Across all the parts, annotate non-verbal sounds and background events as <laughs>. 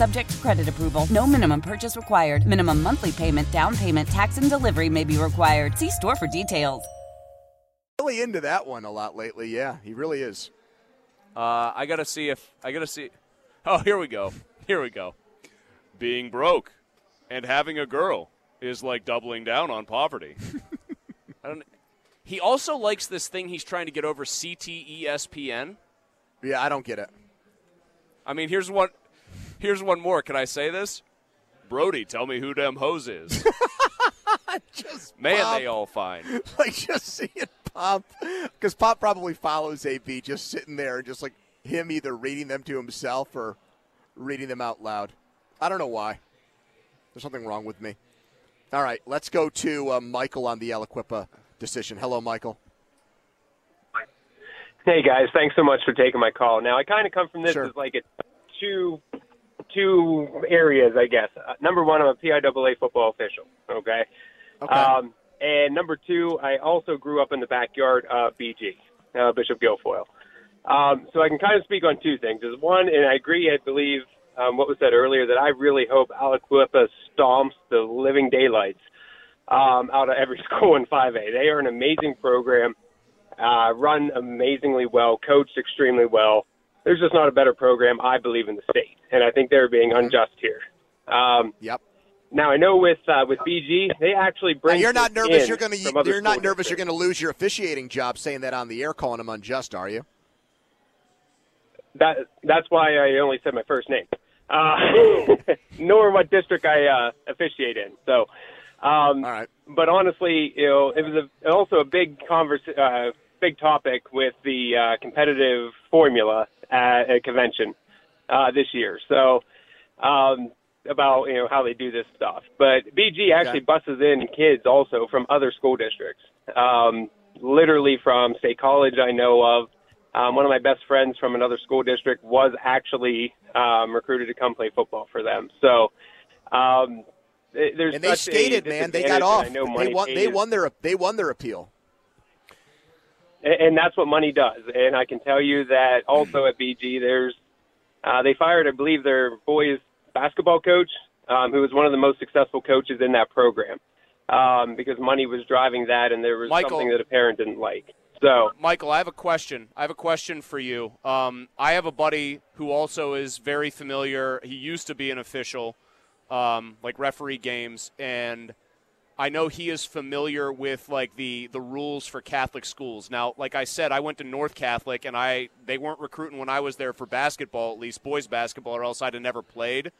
Subject to credit approval. No minimum purchase required. Minimum monthly payment, down payment, tax, and delivery may be required. See store for details. Really into that one a lot lately. Yeah, he really is. Uh, I gotta see if I gotta see. Oh, here we go. Here we go. Being broke and having a girl is like doubling down on poverty. <laughs> I don't. He also likes this thing he's trying to get over CTESPN. Yeah, I don't get it. I mean, here's what Here's one more. Can I say this? Brody, tell me who them hoes is. <laughs> just Man, Pomp, they all fine. <laughs> like just seeing Pomp, because Pomp probably follows AB, just sitting there and just like him either reading them to himself or reading them out loud. I don't know why. There's something wrong with me. All right, let's go to uh, Michael on the Aliquippa decision. Hello, Michael. Hey guys, thanks so much for taking my call. Now I kind of come from this Sure. as like a two two areas, I guess. Uh, number one, I'm a PIAA football official. Okay. Okay. Um, and number two, I also grew up in the backyard of BG, uh, Bishop Guilfoyle. Um, so I can kind of speak on two things. Is one, and I agree, I believe um, what was said earlier, that I really hope Aliquippa stomps the living daylights um, out of every <laughs> school in 5A. They are an amazing program, uh, run amazingly well, coached extremely well. There's just not a better program, I believe, in the state, and I think they're being unjust here. Um, yep. Now I know with uh, with BG, they actually Now, bring. you're not nervous. You're going to. You're not school nervous. You're going to lose your officiating job saying that on the air, calling them unjust, are you? That that's why I only said my first name, uh, <laughs> nor what district I uh, officiate in. So, um, All right. but honestly, you know, it was a, also a big converse, uh, big topic with the uh, competitive formula at a convention uh, this year. So, um, about you know how they do this stuff. But BG actually buses in kids also from other school districts. Um, literally from State College, I know of. Um, one of my best friends from another school district was actually um, recruited to come play football for them. So um, there's And they skated, man. They got off. They won. They won their. They won their appeal. And that's what money does. And I can tell you that also at BG, there's uh, they fired, I believe, their boys basketball coach, um, who was one of the most successful coaches in that program, um, because money was driving that, and there was Michael. something that a parent didn't like. So Michael, I have a question. I have a question for you. Um, I have a buddy who also is very familiar. He used to be an official, um, like referee games, and I know he is familiar with like the the rules for Catholic schools. Now, like I said, I went to North Catholic, and I they weren't recruiting when I was there for basketball, at least boys basketball, or else I'd have never played.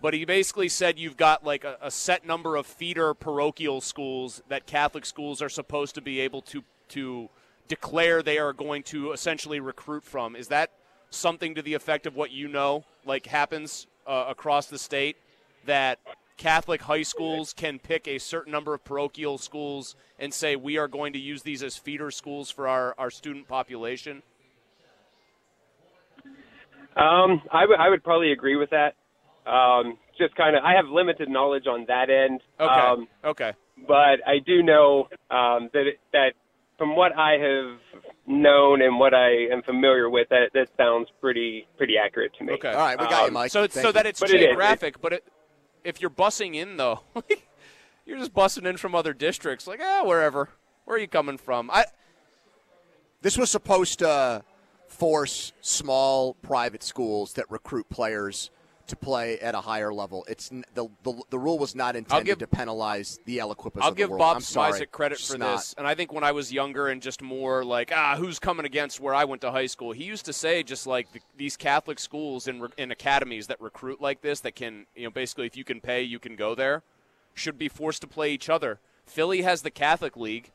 But he basically said you've got like a, a set number of feeder parochial schools that Catholic schools are supposed to be able to to declare they are going to essentially recruit from. Is that something to the effect of what you know like happens uh, across the state that Catholic high schools can pick a certain number of parochial schools and say we are going to use these as feeder schools for our, our student population? Um, I would I would probably agree with that. Um, just kind of, I have limited knowledge on that end. Okay. Um, okay. but I do know um, that it, that from what I have known and what I am familiar with, that that sounds pretty pretty accurate to me. Okay. All right, we got you, Um, Mike. So, Thank so you. that it's But it is. geographic, but it, if you're bussing in though, <laughs> you're just bussing in from other districts. Like, ah, wherever. Where are you coming from? I This was supposed to force small private schools that recruit players to play at a higher level. It's the the, the rule was not intended give, to penalize the Aliquippas. I'll give Bob Smizik credit for this, and I think when I was younger and just more like ah, who's coming against where I went to high school, he used to say just like the, these Catholic schools and in academies that recruit like this, that can you know basically if you can pay, you can go there, should be forced to play each other. Philly has the Catholic League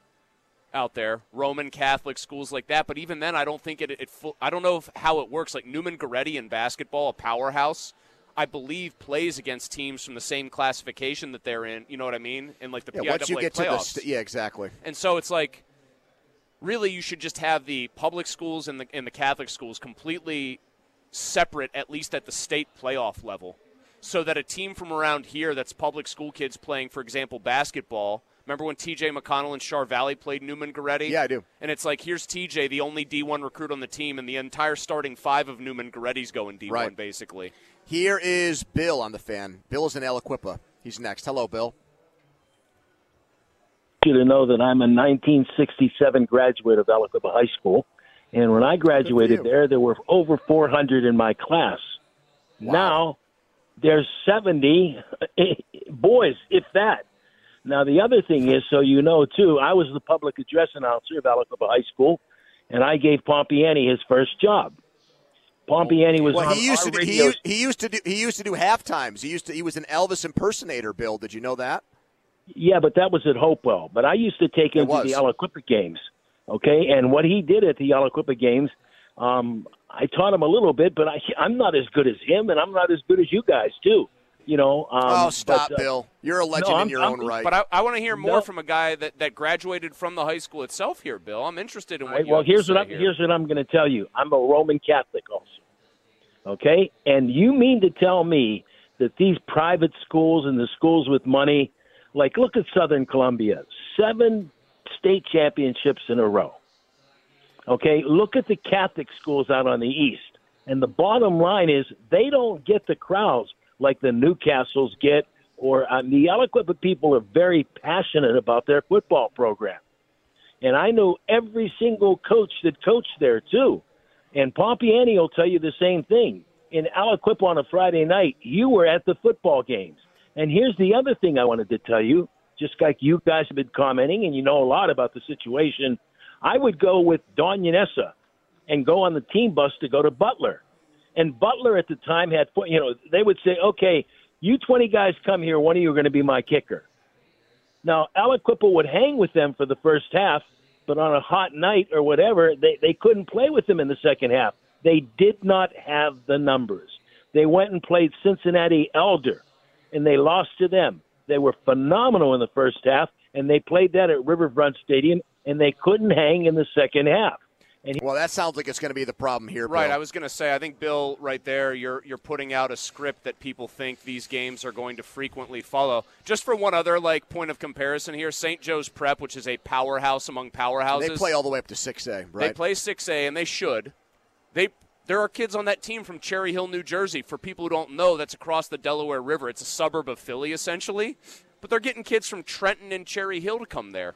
out there, Roman Catholic schools like that. But even then, I don't think it. it, it I don't know if, how it works. Like Neumann Goretti in basketball, a powerhouse. I believe plays against teams from the same classification that they're in. You know what I mean? In like the yeah, once you get playoffs. to the st- yeah, exactly. And so it's like, really, you should just have the public schools and the and the Catholic schools completely separate, at least at the state playoff level, so that a team from around here that's public school kids playing, for example, basketball Remember when TJ McConnell and Char Valley played Neumann Goretti? Yeah, I do. And it's like, here's TJ, the only D1 recruit on the team, and the entire starting five of Neumann Goretti's going D1, right. basically. Here is Bill on the fan. Bill is in Aliquippa. He's next. Hello, Bill. You to know that I'm a 1967 graduate of Aliquippa High School, and when I graduated there, there were over 400 in my class. Wow. Now there's 70 eh, boys, if that. Now, the other thing is, so you know, too, I was the public address announcer of Aliquippa High School, and I gave Pompeani his first job. Pompeani was well, on he used to do, he, used, he used to do he used to do half times. He used to he was an Elvis impersonator. Bill, did you know that? Yeah, but that was at Hopewell. But I used to take him to the Aliquippa games. Okay, and what he did at the Aliquippa games, um, I taught him a little bit, but I, I'm not as good as him, and I'm not as good as you guys too you know. Um, oh, stop, but, uh, Bill! You're a legend no, in your I'm, own right. But I, I want to hear more no. from a guy that, that graduated from the high school itself. Here, Bill, I'm interested in what. Right, well, here's what I'm, here. here's what I'm going to tell you. I'm a Roman Catholic also. Okay, and you mean to tell me that these private schools and the schools with money, like look at Southern Columbia, seven state championships in a row. Okay, look at the Catholic schools out on the east. And the bottom line is they don't get the crowds like the Newcastles get, or uh, the Aliquippa people are very passionate about their football program. And I know every single coach that coached there too. And Pompeani will tell you the same thing. In Aliquippa on a Friday night, you were at the football games. And here's the other thing I wanted to tell you, just like you guys have been commenting, and you know a lot about the situation. I would go with Don Yannessa and go on the team bus to go to Butler. And Butler at the time had, you know, they would say, okay, you 20 guys come here, one of you are going to be my kicker. Now, Aliquippa would hang with them for the first half, but on a hot night or whatever, they, they couldn't play with them in the second half. They did not have the numbers. They went and played Cincinnati Elder, and they lost to them. They were phenomenal in the first half, and they played that at Riverfront Stadium, and they couldn't hang in the second half. And he- well, that sounds like it's going to be the problem here. Right. Bill. I was going to say, I think Bill, right there, you're you're putting out a script that people think these games are going to frequently follow. Just for one other like point of comparison here, St. Joe's Prep, which is a powerhouse among powerhouses, they play all the way up to six A. Right. They play six A, and they should. They there are kids on that team from Cherry Hill, New Jersey. For people who don't know, that's across the Delaware River. It's a suburb of Philly, essentially. But they're getting kids from Trenton and Cherry Hill to come there.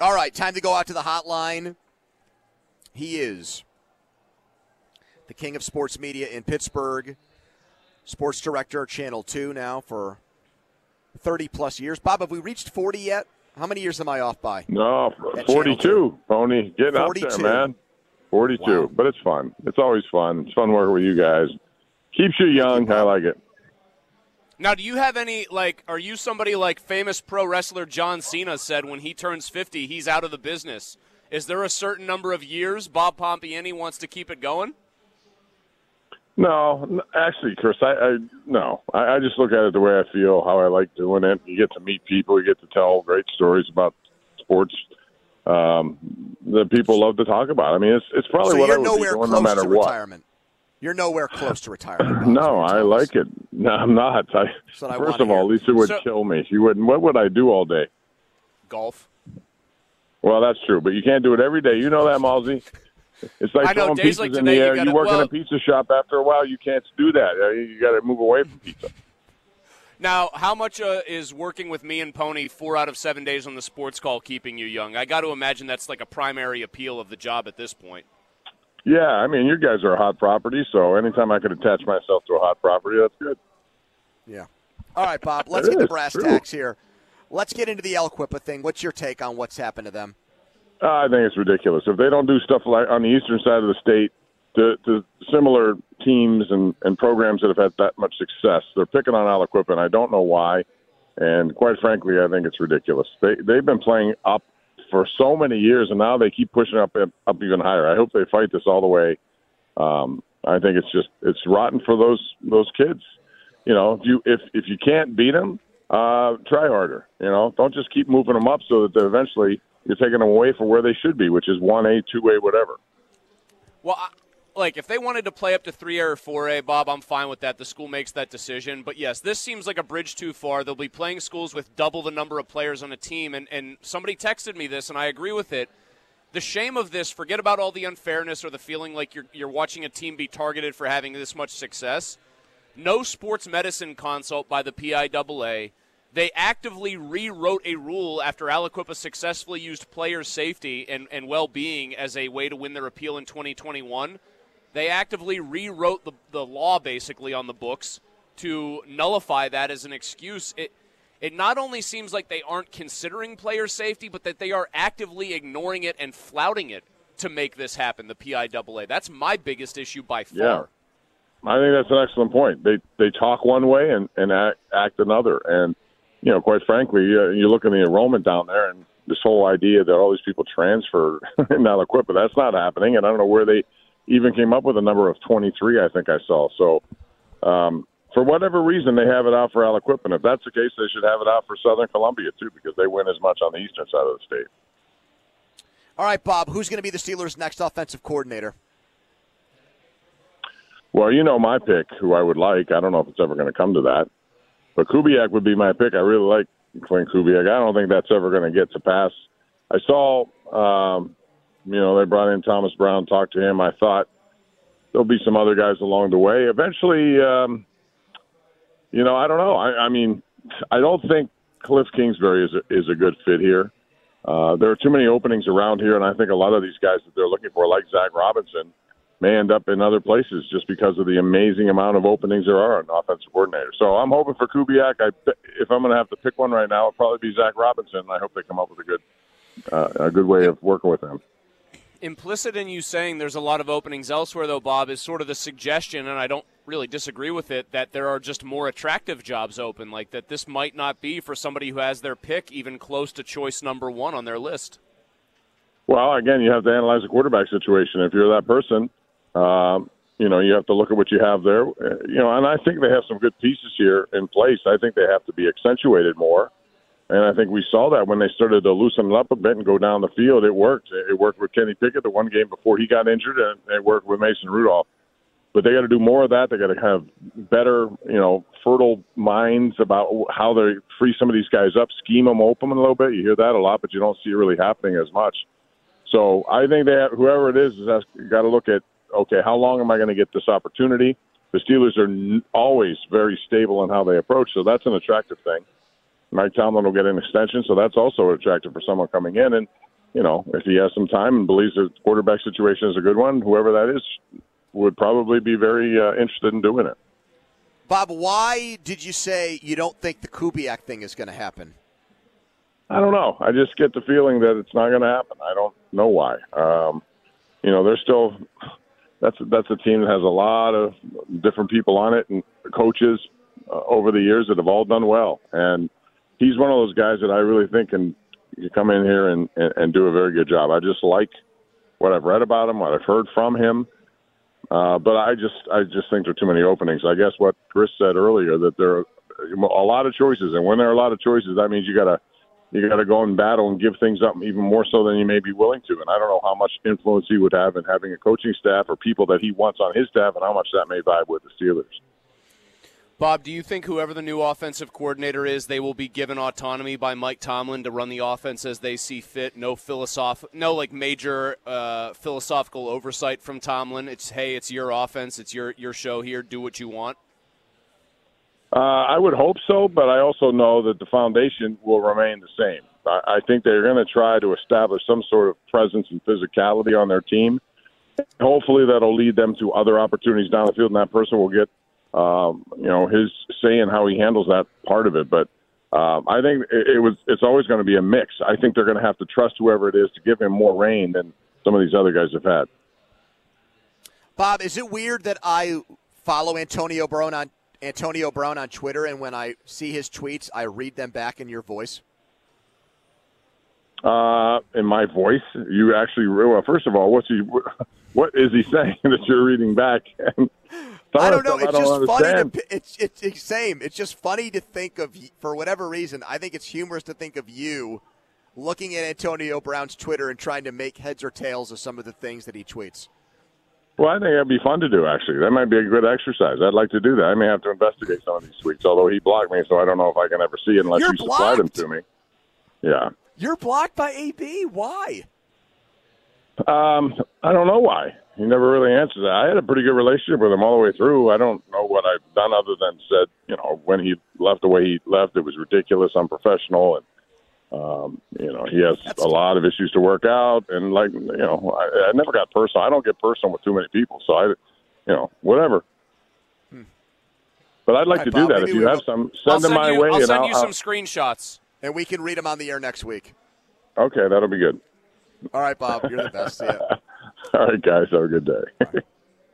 All right, time to go out to the hotline. He is the king of sports media in Pittsburgh, sports director, Channel 2 now for 30 plus years. Bob, have we reached 40 yet? How many years am I off by? No, At 42, Pony. Getting 42. up there, man. 42. Wow. But it's fun. It's always fun. It's fun working with you guys. Keeps you young. I like it. Now, do you have any like? Are you somebody like famous pro wrestler John Cena said when he turns fifty, he's out of the business? Is there a certain number of years Bob Pompeani wants to keep it going? No, actually, Chris, I, I no, I, I just look at it the way I feel, how I like doing it. You get to meet people, you get to tell great stories about sports um, that people love to talk about. I mean, it's it's probably so what I you're would be nowhere doing close no matter to what. retirement. You're nowhere close to retirement. Bob, No, I you're telling us. like it. <laughs> No, I'm not. I, That's what I first of all, hear. Lisa would So- kill me. She wouldn't. What would I do all day? Golf. Well, that's true, but you can't do it every day. You know that, Malsey. It's like I know, throwing pizzas like in the you air. You, gotta- work in a pizza shop. After a while, you can't do that. Uh, You, you got to move away from pizza. Now, how much uh, is working with me and Pony four out of seven days on the sports call keeping you young? I got to imagine that's like a primary appeal of the job at this point. Yeah, I mean, you guys are a hot property, so anytime I could attach myself to a hot property, that's good. Yeah. All right, Bob. <laughs> Let's get the brass true. tacks here. Let's get into the Aliquippa thing. What's your take on what's happened to them? Uh, I think it's ridiculous. If they don't do stuff like on the eastern side of the state to, to similar teams and, and programs that have had that much success, they're picking on Aliquip, and I don't know why. And quite frankly, I think it's ridiculous. They they've been playing up for so many years, and now they keep pushing up up even higher. I hope they fight this all the way. Um, I think it's just it's rotten for those those kids. You know, if you if if you can't beat them, uh, try harder. You know, don't just keep moving them up so that they're eventually you're taking them away from where they should be, which is one A, two A, whatever. Well, I, like if they wanted to play up to three A or four A, Bob, I'm fine with that. The school makes that decision. But yes, this seems like a bridge too far. They'll be playing schools with double the number of players on a team, and and somebody texted me this, and I agree with it. The shame of this, forget about all the unfairness or the feeling like you're you're watching a team be targeted for having this much success. No sports medicine consult by the PIAA. They actively rewrote a rule after Aliquippa successfully used player safety and, and well being as a way to win their appeal in 2021. They actively rewrote the, the law basically on the books to nullify that as an excuse. It, it not only seems like they aren't considering player safety, but that they are actively ignoring it and flouting it to make this happen, the PIAA. That's my biggest issue by far. Yeah. I think that's an excellent point. They they talk one way and, and act, act another. And, you know, quite frankly, uh, you look at the enrollment down there and this whole idea that all these people transfer <laughs> and not equipped, but that's not happening. And I don't know where they even came up with a number of 23, I think I saw. So, um, for whatever reason, they have it out for Aliquip. And if that's the case, they should have it out for Southern Columbia, too, because they win as much on the eastern side of the state. All right, Bob. Who's going to be the Steelers' next offensive coordinator? Well, you know my pick, who I would like. I don't know if it's ever going to come to that, but Kubiak would be my pick. I really like Klint Kubiak. I don't think that's ever going to get to pass. I saw, um, you know, they brought in Thomas Brown, talked to him. I thought there'll be some other guys along the way. Eventually, um, you know, I don't know. I, I mean, I don't think Cliff Kingsbury is a, is a good fit here. Uh, there are too many openings around here, and I think a lot of these guys that they're looking for, like Zac Robinson, may end up in other places just because of the amazing amount of openings there are on offensive coordinator. So I'm hoping for Kubiak. I, if I'm going to have to pick one right now, it'll probably be Zac Robinson. I hope they come up with a good, uh, a good way of working with him. Implicit in you saying there's a lot of openings elsewhere, though, Bob, is sort of the suggestion, and I don't really disagree with it, that there are just more attractive jobs open, like that this might not be for somebody who has their pick even close to choice number one on their list. Well, again, you have to analyze the quarterback situation. If you're that person, um, you know, you have to look at what you have there. Uh, you know, and I think they have some good pieces here in place. I think they have to be accentuated more. And I think we saw that when they started to loosen up a bit and go down the field. It worked. It worked with Kenny Pickett the one game before he got injured, and it worked with Mason Rudolph. But they got to do more of that. They got to have better, you know, fertile minds about how they free some of these guys up, scheme them open a little bit. You hear that a lot, but you don't see it really happening as much. So I think have, whoever it is has got to look at okay, how long am I going to get this opportunity? The Steelers are always very stable in how they approach, so that's an attractive thing. Mike Tomlin will get an extension, so that's also attractive for someone coming in. And you know, if he has some time and believes the quarterback situation is a good one, whoever that is would probably be very uh, interested in doing it. Bob, why did you say you don't think the Kubiak thing is going to happen? I don't know. I just get the feeling that it's not going to happen. I don't know why. Um, you know, they're still that's that's a team that has a lot of different people on it and coaches uh, over the years that have all done well. And he's one of those guys that I really think can, can come in here and, and and do a very good job. I just like what I've read about him, what I've heard from him. Uh, but I just I just think there are too many openings. I guess what Chris said earlier that there are a lot of choices, and when there are a lot of choices, that means you got to you got to go and battle and give things up even more so than you may be willing to. And I don't know how much influence he would have in having a coaching staff or people that he wants on his staff, and how much that may vibe with the Steelers. Bob, do you think whoever the new offensive coordinator is, they will be given autonomy by Mike Tomlin to run the offense as they see fit? No philosoph- no like major uh, philosophical oversight from Tomlin. It's hey, it's your offense, it's your your show here. Do what you want. Uh, I would hope so, but I also know that the foundation will remain the same. I, I think they're going to try to establish some sort of presence and physicality on their team. Hopefully, that'll lead them to other opportunities down the field, and that person will get um, you know, his say in how he handles that part of it. But um, I think it, it was it's always going to be a mix. I think they're going to have to trust whoever it is to give him more reign than some of these other guys have had. Bob, is it weird that I follow Antonio Brown on Antonio Brown on Twitter, and when I see his tweets, I read them back in your voice? Uh, in my voice, you actually. Well, first of all, what's he? What is he <laughs> saying that you're reading back? I don't know. It's don't just understand. funny. To, it's, it's same. It's just funny to think of for whatever reason. I think it's humorous to think of you looking at Antonio Brown's Twitter and trying to make heads or tails of some of the things that he tweets. Well, I think that'd be fun to do. Actually, that might be a good exercise. I'd like to do that. I may have to investigate some of these tweets. Although he blocked me, so I don't know if I can ever see it unless You're you supply them to me. Yeah. You're blocked by AB. Why? Um, I don't know why. He never really answered that. I had a pretty good relationship with him all the way through. I don't know what I've done other than said, you know, when he left the way he left, it was ridiculous, unprofessional, and um, you know, he has a lot of issues to work out. And like, you know, I, I never got personal. I don't get personal with too many people, so I, you know, whatever. But I'd like All to right, do that. If you have will- some, I'll send them send my you, way, I'll and send I'll, you some screenshots. And we can read them on the air next week. Okay, that'll be good. All right, Bob. You're the best. See ya. <laughs> <laughs> All right, guys, have a good day.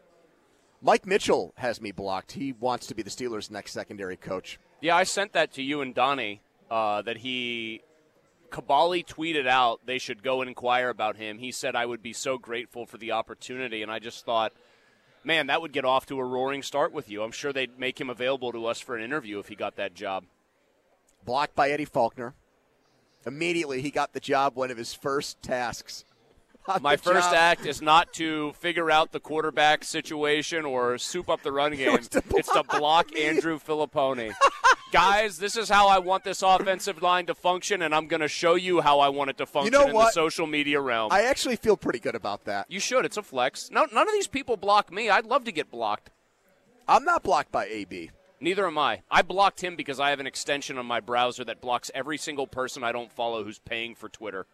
<laughs> Mike Mitchell has me blocked. He wants to be the Steelers' next secondary coach. Yeah, I sent that to you and Donnie uh, that he Kabali tweeted out they should go and inquire about him. He said I would be so grateful for the opportunity, and I just thought, man, that would get off to a roaring start with you. I'm sure they'd make him available to us for an interview if he got that job. Blocked by Eddie Faulkner. Immediately, he got the job. One of his first tasks. My first job. act is not to figure out the quarterback situation or soup up the run <laughs> game. was to it's to block Andrew Fillipponi. Guys, this is how I want this offensive line to function, and I'm going to show you how I want it to function you know in the what? social media realm. I actually feel pretty good about that. you should. It's a flex. No, none of these people block me. I'd love to get blocked. I'm not blocked by AB. Neither am I. I blocked him because I have an extension on my browser that blocks every single person I don't follow who's paying for Twitter.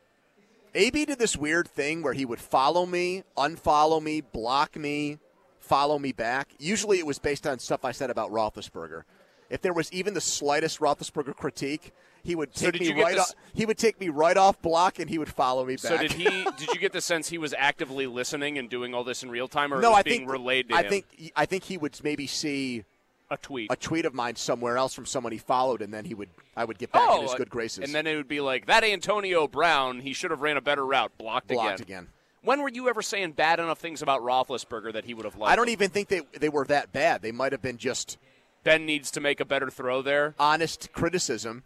AB did this weird thing where he would follow me, unfollow me, block me, follow me back. Usually it was based on stuff I said about Roethlisberger. If there was even the slightest Roethlisberger critique, he would take did me right this- off. He would take me right off block, and he would follow me back. So did he? did you get the sense he was actively listening and doing all this in real time, or no, I being think relayed to I him? think I think he would maybe see a tweet. a tweet of mine somewhere else from someone he followed, and then he would I would get back in oh, his good graces. Oh, And then it would be like that Antonio Brown. He should have ran a better route. Blocked, blocked again. again. When were you ever saying bad enough things about Roethlisberger that he would have liked? I don't even think they they were that bad. They might have been just Ben needs to make a better throw there. honest criticism,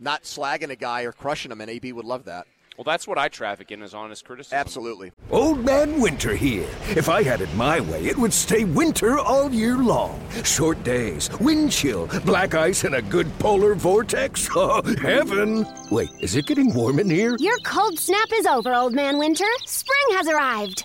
not slagging a guy or crushing him. And AB would love that. Well, that's what I traffic in as honest criticism. Absolutely. Old Man Winter here. If I had it my way, it would stay winter all year long. Short days, wind chill, black ice, and a good polar vortex. <laughs> Oh, heaven! Wait, is it getting warm in here? Your cold snap is over, Old Man Winter. Spring has arrived.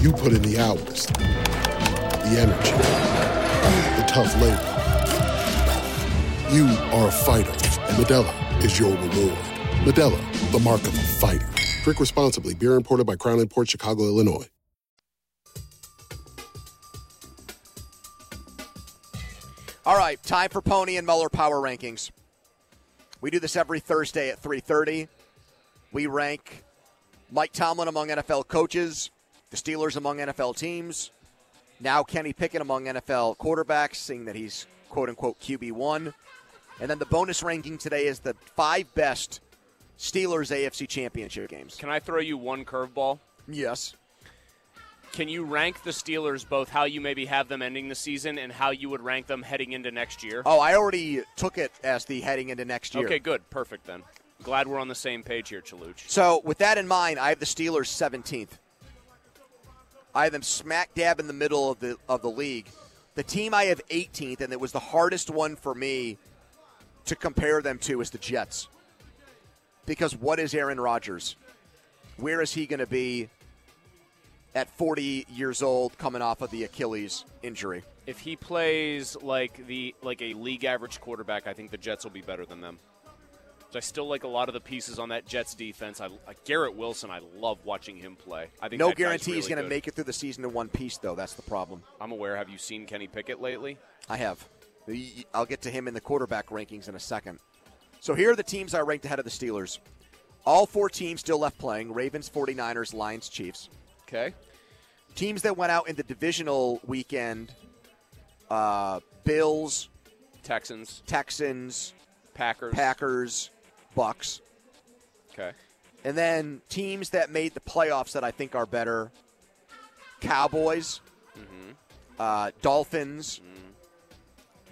You put in the hours, the energy, the tough labor. You are a fighter, and Modelo is your reward. Modelo, the mark of a fighter. Drink responsibly. Beer imported by Crown Port Chicago, Illinois. All right, time for Pony and Mueller Power Rankings. We do this every Thursday at 3:30. We rank Mike Tomlin among NFL coaches, the Steelers among NFL teams, now Kenny Pickett among NFL quarterbacks, seeing that he's quote unquote QB1. And then the bonus ranking today is the five best Steelers AFC championship games. Can I throw you one curveball? Yes. Can you rank the Steelers both how you maybe have them ending the season and how you would rank them heading into next year? Oh, I already took it as the heading into next year. Okay, good. Perfect then. Glad we're on the same page here, Chaluch. So, with that in mind, I have the Steelers 17th. I have them smack dab in the middle of the of the league. The team I have 18th, and it was the hardest one for me to compare them to, is the Jets. Because what is Aaron Rodgers? Where is he going to be at 40 years old, coming off of the Achilles injury? If he plays like the like a league average quarterback, I think the Jets will be better than them. So I still like a lot of the pieces on that Jets defense. I, I Garrett Wilson, I love watching him play. I think no guarantee he's going to make it through the season in one piece, though. That's the problem. I'm aware. Have you seen Kenny Pickett lately? I have. I'll get to him in the quarterback rankings in a second. So here are the teams I ranked ahead of the Steelers. All four teams still left playing Ravens, 49ers, Lions, Chiefs. Okay. Teams that went out in the divisional weekend uh, Bills, Texans, Texans, Packers, Packers, Bucks. Okay. And then teams that made the playoffs that I think are better Cowboys, Mm-hmm. uh, Dolphins,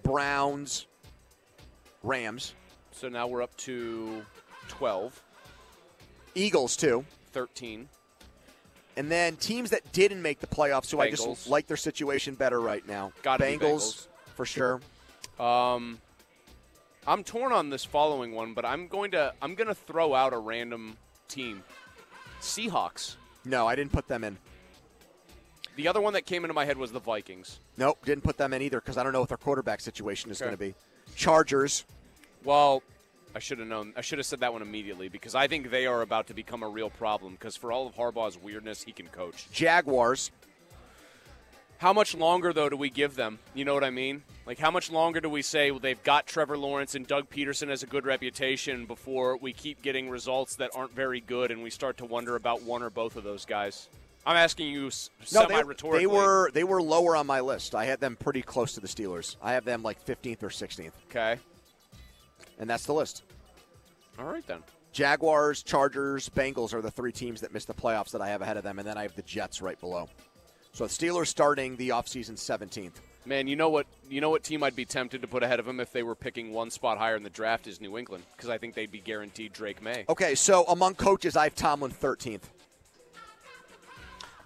Browns, Rams, So now we're up to 12, Eagles, too. 13. And then teams that didn't make the playoffs, who I just like their situation better right now. Gotta be Bengals, for sure. Um, I'm torn on this following one, but I'm going to I'm going to throw out a random team. Seahawks. No, I didn't put them in. The other one that came into my head was the Vikings. Nope, didn't put them in either because I don't know what their quarterback situation is Okay. going to be. Chargers, Well, I should have known. I should have said that one immediately because I think they are about to become a real problem. Because for all of Harbaugh's weirdness, he can coach. Jaguars. How much longer though do we give them? You know what I mean? Like how much longer do we say well, they've got Trevor Lawrence and Doug Pederson has a good reputation before we keep getting results that aren't very good and we start to wonder about one or both of those guys? I'm asking you s- No, they, they were they were lower on my list. I had them pretty close to the Steelers. I have them like 15th or 16th, okay. and that's the list. All right then. Jaguars, Chargers, Bengals are the three teams that missed the playoffs that I have ahead of them, and then I have the Jets right below. So the Steelers starting the offseason 17th. Man, you know what? You know what team I'd be tempted to put ahead of them if they were picking one spot higher in the draft is New England because I think they'd be guaranteed Drake Maye. Okay, so among coaches, I have Tomlin 13th.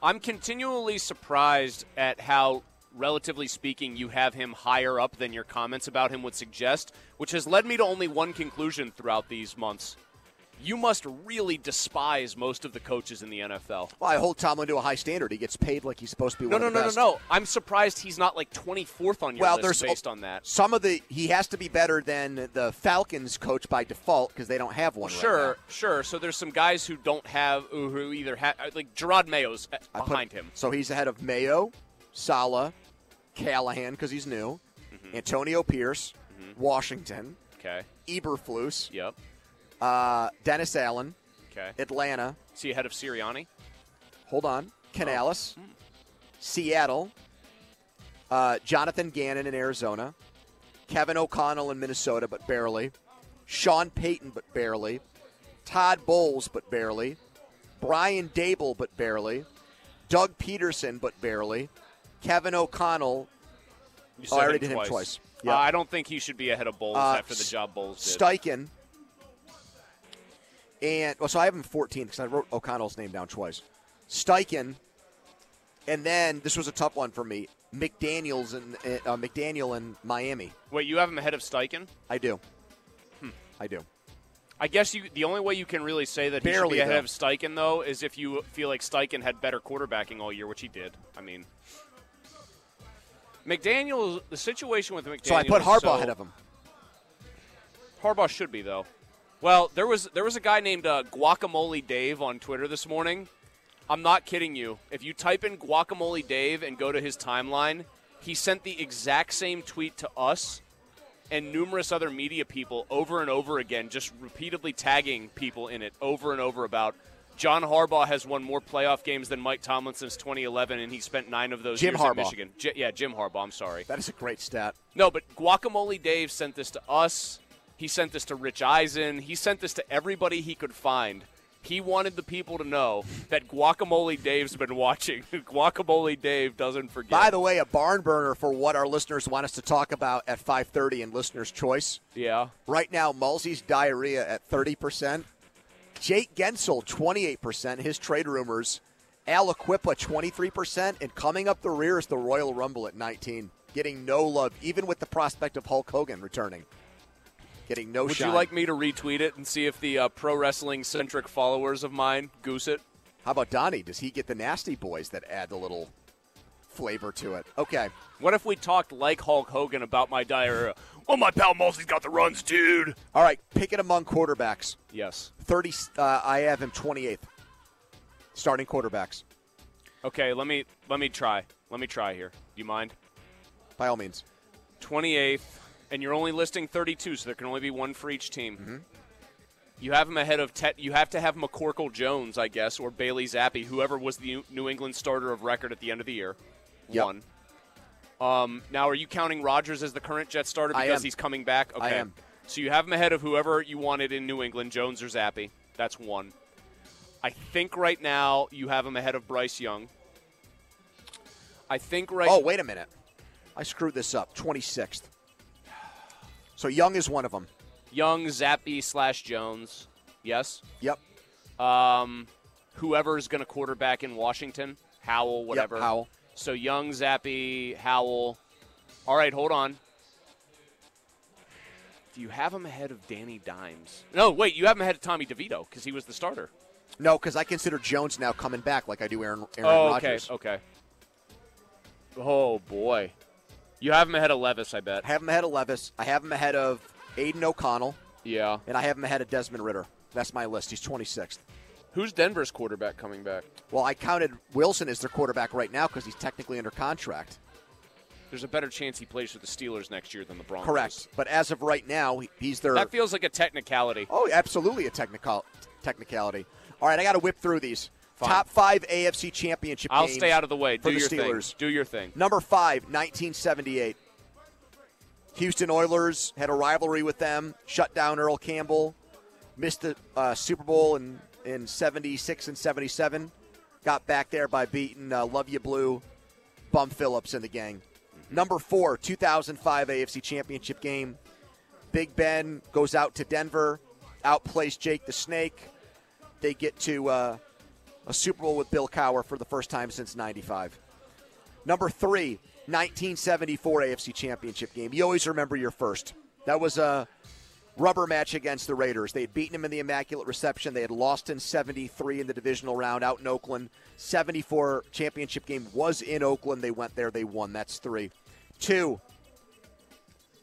I'm continually surprised at how, relatively speaking, you have him higher up than your comments about him would suggest, which has led me to only one conclusion throughout these months. You must really despise most of the coaches in the NFL. Well, I hold Tomlin to a high standard. He gets paid like he's supposed to be No, one no, of the no, no, best. no. I'm surprised he's not like 24th on your Well, list there's based on that. Some of the he has to be better than the Falcons coach by default because they don't have one. right Sure, now. sure. So there's some guys who don't have, who either have, uh, like Jerod Mayo's uh, put- behind him. So he's ahead of Mayo, Saleh, Callahan because he's new, Mm-hmm. Antonio Pierce, mm-hmm. Washington, Okay. Eberflus, Yep. Uh, Dennis Allen, Okay. Atlanta. Is he ahead of Sirianni? Hold on, Canales, Oh. Seattle, uh, Jonathan Gannon in Arizona, Kevin O'Connell in Minnesota, but barely, Sean Payton, but barely, Todd Bowles, but barely, Brian Daboll, but barely, Doug Pederson, but barely, Kevin O'Connell. You oh, I already did him twice. Uh, I don't think he should be ahead of Bowles Uh, after the job Bowles did. Steichen. And well, so I have him 14 because I wrote O'Connell's name down twice. Steichen, and then this was a tough one for me. McDaniel's and uh, McDaniel in Miami. Wait, you have him ahead of Steichen? I do. Hmm. I do. I guess you. The only way you can really say that he should Barely, be ahead though. of Steichen, though, is if you feel like Steichen had better quarterbacking all year, which he did. I mean, McDaniel. The situation with McDaniel. So I put Harbaugh so- ahead of him. Harbaugh should be though. Well, there was there was a guy named uh, Guacamole Dave on Twitter this morning. I'm not kidding you. If you type in Guacamole Dave and go to his timeline, he sent the exact same tweet to us and numerous other media people over and over again, just repeatedly tagging people in it over and over about John Harbaugh has won more playoff games than Mike Tomlin since 2011, and he spent nine of those Jim years at Harbaugh. Michigan. J- yeah, Jim Harbaugh. I'm sorry. That is a great stat. No, but Guacamole Dave sent this to us. He sent this to Rich Eisen. He sent this to everybody he could find. He wanted the people to know that Guacamole Dave's been watching. <laughs> Guacamole Dave doesn't forget. By the way, a barn burner for what our listeners want us to talk about at 5:30 in listeners' choice. yeah. Right now, Mulsey's diarrhea at 30%. Jake Guentzel, 28%. His trade rumors. Aliquippa, 23%. And coming up the rear is the Royal Rumble at 19. Getting no love, even with the prospect of Hulk Hogan returning. Getting no Would shine. you like me to retweet it and see if the uh, pro wrestling centric followers of mine goose it? How about Donnie? Does he get the nasty boys that add a little flavor to it? Okay. What if we talked like Hulk Hogan about my diarrhea? Well, my pal Mulsey's got the runs, dude. All right, pick it among quarterbacks. Yes. 30. Uh, I have him 28th. Starting quarterbacks. Okay, let me let me try. Let me try here. Do you mind? By all means. 28th, and you're only listing 32, so there can only be one for each team. Mm-hmm. You have him ahead of Tet. You have to have McCorkle Jones, I guess, or Bailey Zappe, whoever was the New England starter of record at the end of the year. Yep. One. Um, now, are you counting Rodgers as the current Jet starter because he's coming back? Okay. I am. So you have him ahead of whoever you wanted in New England, Jones or Zappe. That's one. I think right now you have him ahead of Bryce Young. I think right. Oh, wait a minute. I screwed this up. 26th. So Young is one of them. Young, Zappe slash Jones. Yes. Yep. Um, whoever is going to quarterback in Washington, Howell, whatever. Yep, Howell. So Young, Zappe, Howell. All right, hold on. Do you have him ahead of Danny Dimes? No, wait. You have him ahead of Tommy DeVito because he was the starter. No, because I consider Jones now coming back like I do Aaron, Aaron oh, okay, Rodgers. okay. Oh boy, you have him ahead of Levis, I bet. I have him ahead of Levis. I have him ahead of Aidan O'Connell. Yeah. And I have him ahead of Desmond Ridder. That's my list. He's 26th. Who's Denver's quarterback coming back? Well, I counted Wilson as their quarterback right now because he's technically under contract. There's a better chance he plays for the Steelers next year than the Broncos. Correct. But as of right now, he's their. That feels like a technicality. Oh, absolutely a technical technicality. All right, I got to whip through these. Fine. Top five AFC championship I'll stay out of the way. Do the your Steelers. thing. Do your thing. Number five, 1978. Houston Oilers had a rivalry with them, shut down Earl Campbell, missed the uh, Super Bowl in, in 76 and 77. Got back there by beating uh, Love You Blue, Bum Phillips, and the gang. Number four, 2005 AFC Championship game. Big Ben goes out to Denver, outplays Jake the Snake. They get to uh, a Super Bowl with Bill Cowher for the first time since 95. Number three, 1974 AFC Championship game. You always remember your first. That was a rubber match against the Raiders. They had beaten them in the Immaculate Reception. They had lost in 73 in the divisional round out in Oakland. 74 championship game was in Oakland. They went there. They won. That's three. Two,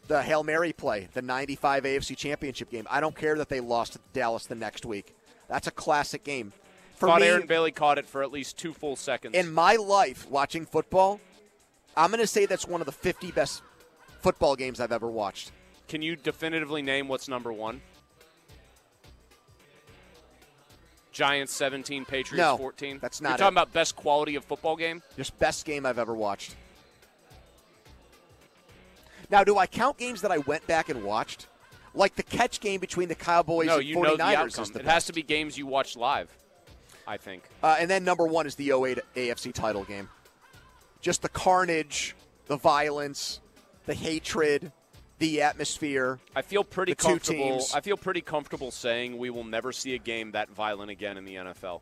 the Hail Mary play, the 95 AFC Championship game. I don't care that they lost to Dallas the next week. That's a classic game. For Thought me, Aaron Bailey caught it for at least two full seconds. in my life watching football, I'm going to say that's one of the 50 best football games I've ever watched. Can you definitively name what's number one? Giants 17, Patriots No, 14. that's You're not talking it. about best quality of football game. Just best game I've ever watched. Now, do I count games that I went back and watched? Like the catch game between the Cowboys no, and 49ers know the outcome. it best. has to be games you watched live. I think. Uh, and then number one is the 08 AFC title game. Just the carnage, the violence, the hatred, the atmosphere. I feel pretty comfortable. I feel pretty comfortable saying we will never see a game that violent again in the NFL.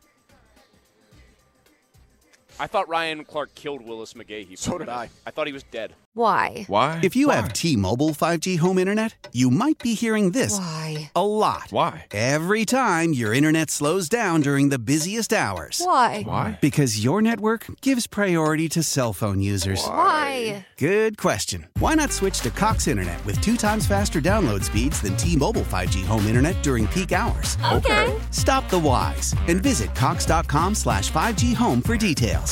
I thought Ryan Clark killed Willis McGahee. So did I. I thought he was dead. Why? Why? If you have T-Mobile 5G home internet, you might be hearing this Why? a lot. Why? Every time your internet slows down during the busiest hours. Why? Why? Because your network gives priority to cell phone users. Why? Good question. Why not switch to Cox Internet with two times faster download speeds than T-Mobile 5G home internet during peak hours? Okay. Stop the whys and visit cox.com slash 5G home for details.